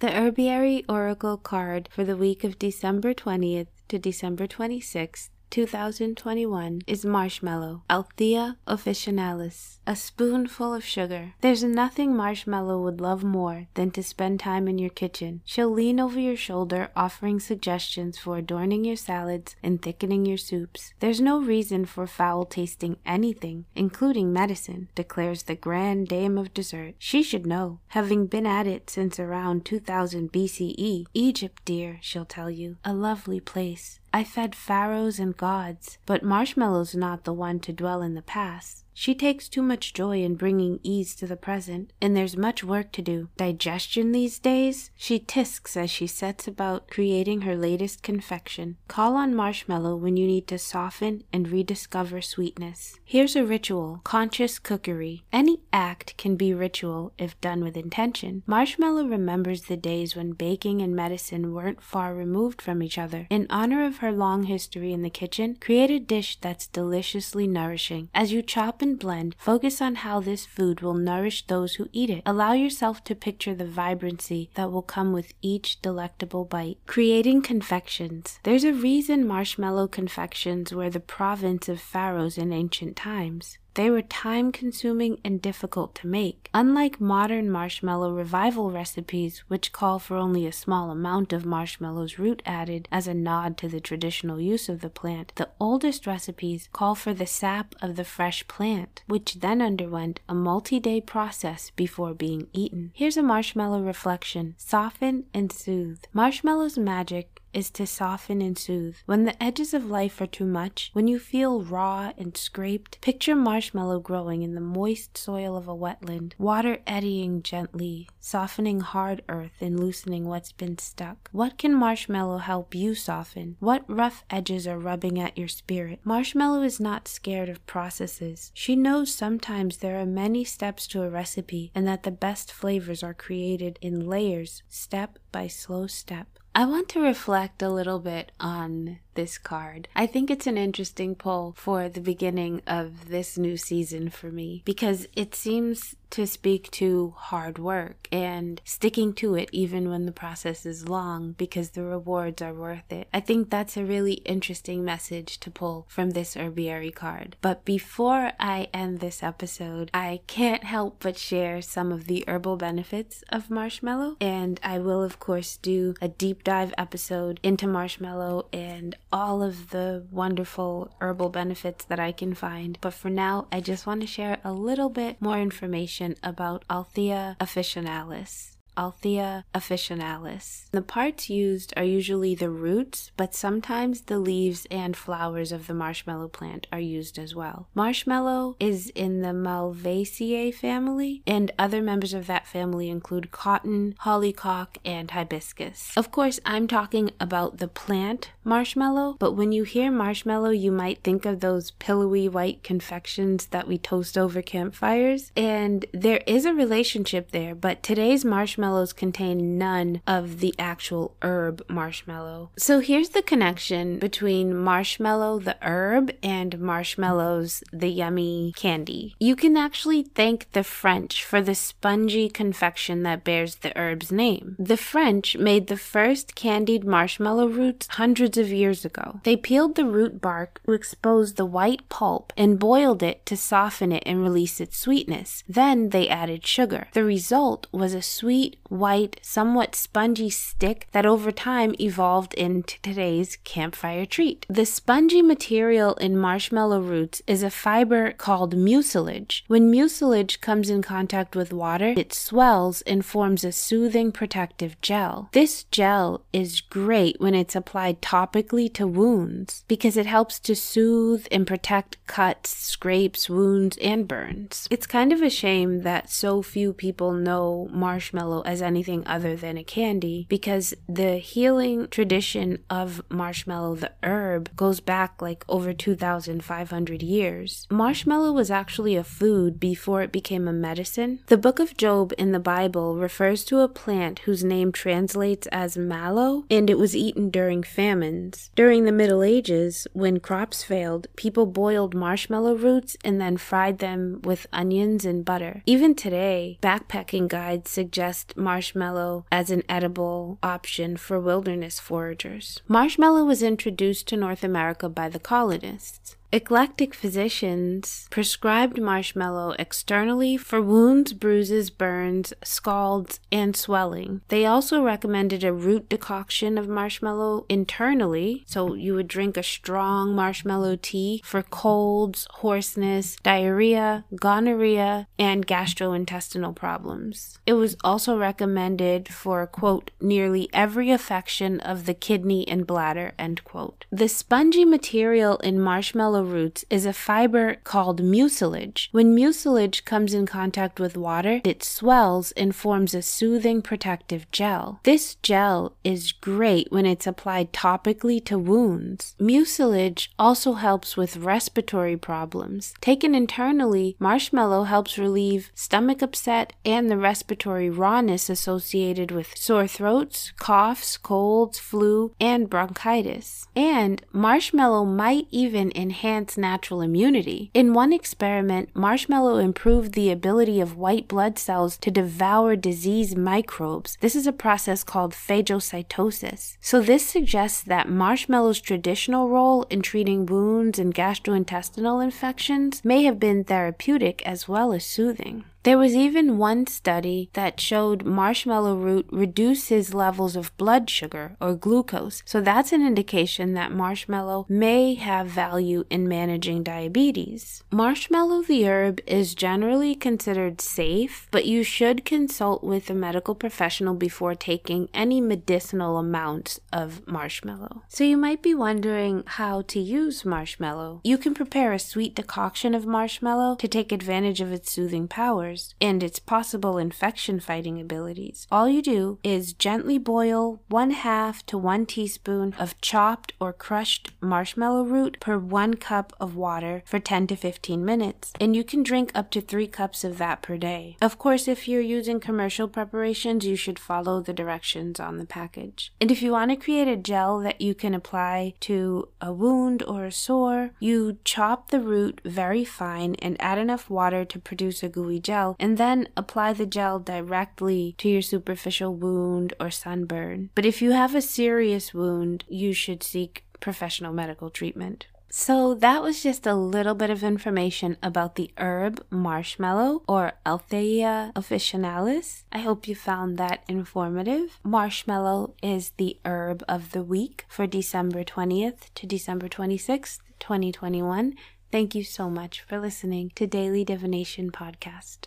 The Herbiary Oracle card for the week of December 20th to December 26th 2021 is Marshmallow, Althaea officinalis, a spoonful of sugar. There's nothing Marshmallow would love more than to spend time in your kitchen. She'll lean over your shoulder, offering suggestions for adorning your salads and thickening your soups. There's no reason for foul tasting anything, including medicine, declares the grand dame of dessert. She should know, having been at it since around 2000 BCE. Egypt, dear, she'll tell you, a lovely place. I fed pharaohs and gods, but Marshmallow's not the one to dwell in the past. She takes too much joy in bringing ease to the present, and there's much work to do. Digestion these days? She tisks as she sets about creating her latest confection. Call on Marshmallow when you need to soften and rediscover sweetness. Here's a ritual conscious cookery. Any act can be ritual if done with intention. Marshmallow remembers the days when baking and medicine weren't far removed from each other. In honor of her long history in the kitchen, create a dish that's deliciously nourishing. As you chop and and blend, focus on how this food will nourish those who eat it. Allow yourself to picture the vibrancy that will come with each delectable bite. Creating confections. There's a reason marshmallow confections were the province of pharaohs in ancient times. They were time consuming and difficult to make. Unlike modern marshmallow revival recipes, which call for only a small amount of marshmallow's root added as a nod to the traditional use of the plant, the oldest recipes call for the sap of the fresh plant, which then underwent a multi day process before being eaten. Here's a marshmallow reflection soften and soothe. Marshmallow's magic is to soften and soothe. When the edges of life are too much, when you feel raw and scraped, picture marshmallow growing in the moist soil of a wetland, water eddying gently, softening hard earth and loosening what's been stuck. What can marshmallow help you soften? What rough edges are rubbing at your spirit? Marshmallow is not scared of processes. She knows sometimes there are many steps to a recipe and that the best flavors are created in layers, step by slow step. I want to reflect a little bit on this card. I think it's an interesting pull for the beginning of this new season for me because it seems to speak to hard work and sticking to it even when the process is long because the rewards are worth it. I think that's a really interesting message to pull from this herbiary card. But before I end this episode, I can't help but share some of the herbal benefits of marshmallow and I will of course do a deep dive episode into marshmallow and all of the wonderful herbal benefits that I can find. But for now, I just want to share a little bit more information about Althaea officinalis. Althaea officinalis. The parts used are usually the roots, but sometimes the leaves and flowers of the marshmallow plant are used as well. Marshmallow is in the Malvaceae family, and other members of that family include cotton, hollyhock, and hibiscus. Of course, I'm talking about the plant marshmallow, but when you hear marshmallow, you might think of those pillowy white confections that we toast over campfires, and there is a relationship there, but today's marshmallow marshmallows contain none of the actual herb marshmallow. So here's the connection between marshmallow, the herb, and marshmallows, the yummy candy. You can actually thank the French for the spongy confection that bears the herb's name. The French made the first candied marshmallow roots hundreds of years ago. They peeled the root bark to expose the white pulp and boiled it to soften it and release its sweetness. Then they added sugar. The result was a sweet, white, somewhat spongy stick that over time evolved into today's campfire treat. The spongy material in marshmallow roots is a fiber called mucilage. When mucilage comes in contact with water, it swells and forms a soothing protective gel. This gel is great when it's applied topically to wounds because it helps to soothe and protect cuts, scrapes, wounds, and burns. It's kind of a shame that so few people know marshmallow as anything other than a candy because the healing tradition of marshmallow, the herb, goes back like over 2,500 years. Marshmallow was actually a food before it became a medicine. The book of Job in the Bible refers to a plant whose name translates as mallow, and it was eaten during famines. During the Middle Ages, when crops failed, people boiled marshmallow roots and then fried them with onions and butter. Even today, backpacking guides suggest marshmallow as an edible option for wilderness foragers. Marshmallow was introduced to North America by the colonists. Eclectic physicians prescribed marshmallow externally for wounds, bruises, burns, scalds, and swelling. They also recommended a root decoction of marshmallow internally, so you would drink a strong marshmallow tea for colds, hoarseness, diarrhea, gonorrhea, and gastrointestinal problems. It was also recommended for, quote, nearly every affection of the kidney and bladder, end quote. The spongy material in marshmallow roots is a fiber called mucilage. When mucilage comes in contact with water, it swells and forms a soothing protective gel. This gel is great when it's applied topically to wounds. Mucilage also helps with respiratory problems. Taken internally, marshmallow helps relieve stomach upset and the respiratory rawness associated with sore throats, coughs, colds, flu, and bronchitis. And marshmallow might even enhance enhance natural immunity. In one experiment, marshmallow improved the ability of white blood cells to devour disease microbes. This is a process called phagocytosis. So, this suggests that marshmallow's traditional role in treating wounds and gastrointestinal infections may have been therapeutic as well as soothing. There was even one study that showed marshmallow root reduces levels of blood sugar or glucose. So that's an indication that marshmallow may have value in managing diabetes. Marshmallow the herb is generally considered safe, but you should consult with a medical professional before taking any medicinal amounts of marshmallow. So you might be wondering how to use marshmallow. You can prepare a sweet decoction of marshmallow to take advantage of its soothing powers and its possible infection fighting abilities. All you do is gently boil one half to one teaspoon of chopped or crushed marshmallow root per one cup of water for 10 to 15 minutes, and you can drink up to three cups of that per day. Of course, if you're using commercial preparations, you should follow the directions on the package. And if you want to create a gel that you can apply to a wound or a sore, you chop the root very fine and add enough water to produce a gooey gel gel and then apply the gel directly to your superficial wound or sunburn. But if you have a serious wound, you should seek professional medical treatment. So that was just a little bit of information about the herb marshmallow or Althaea officinalis. I hope you found that informative. Marshmallow is the herb of the week for December 20th to December 26th, 2021. Thank you so much for listening to Daily Divination Podcast.